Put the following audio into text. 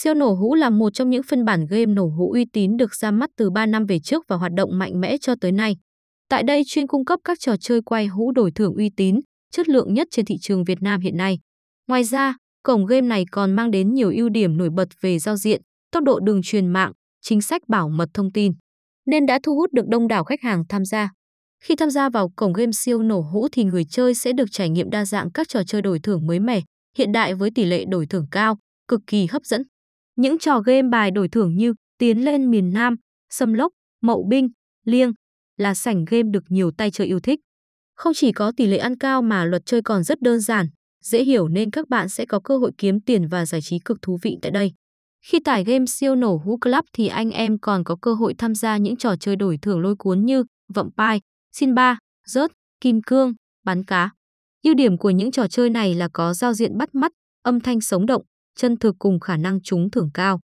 Siêu nổ hũ là một trong những phiên bản game nổ hũ uy tín được ra mắt từ 3 năm về trước và hoạt động mạnh mẽ cho tới nay. Tại đây chuyên cung cấp các trò chơi quay hũ đổi thưởng uy tín, chất lượng nhất trên thị trường Việt Nam hiện nay. Ngoài ra, cổng game này còn mang đến nhiều ưu điểm nổi bật về giao diện, tốc độ đường truyền mạng, chính sách bảo mật thông tin, nên đã thu hút được đông đảo khách hàng tham gia. Khi tham gia vào cổng game siêu nổ hũ thì người chơi sẽ được trải nghiệm đa dạng các trò chơi đổi thưởng mới mẻ, hiện đại với tỷ lệ đổi thưởng cao, cực kỳ hấp dẫn. Những trò game bài đổi thưởng như Tiến lên miền Nam, Xâm lốc, Mậu binh, Liêng là sảnh game được nhiều tay chơi yêu thích. Không chỉ có tỷ lệ ăn cao mà luật chơi còn rất đơn giản, dễ hiểu nên các bạn sẽ có cơ hội kiếm tiền và giải trí cực thú vị tại đây. Khi tải game siêu nổ hũ club thì anh em còn có cơ hội tham gia những trò chơi đổi thưởng lôi cuốn như vậm pai, xin ba, rớt, kim cương, bắn cá. Ưu điểm của những trò chơi này là có giao diện bắt mắt, âm thanh sống động, chân thực cùng khả năng trúng thưởng cao.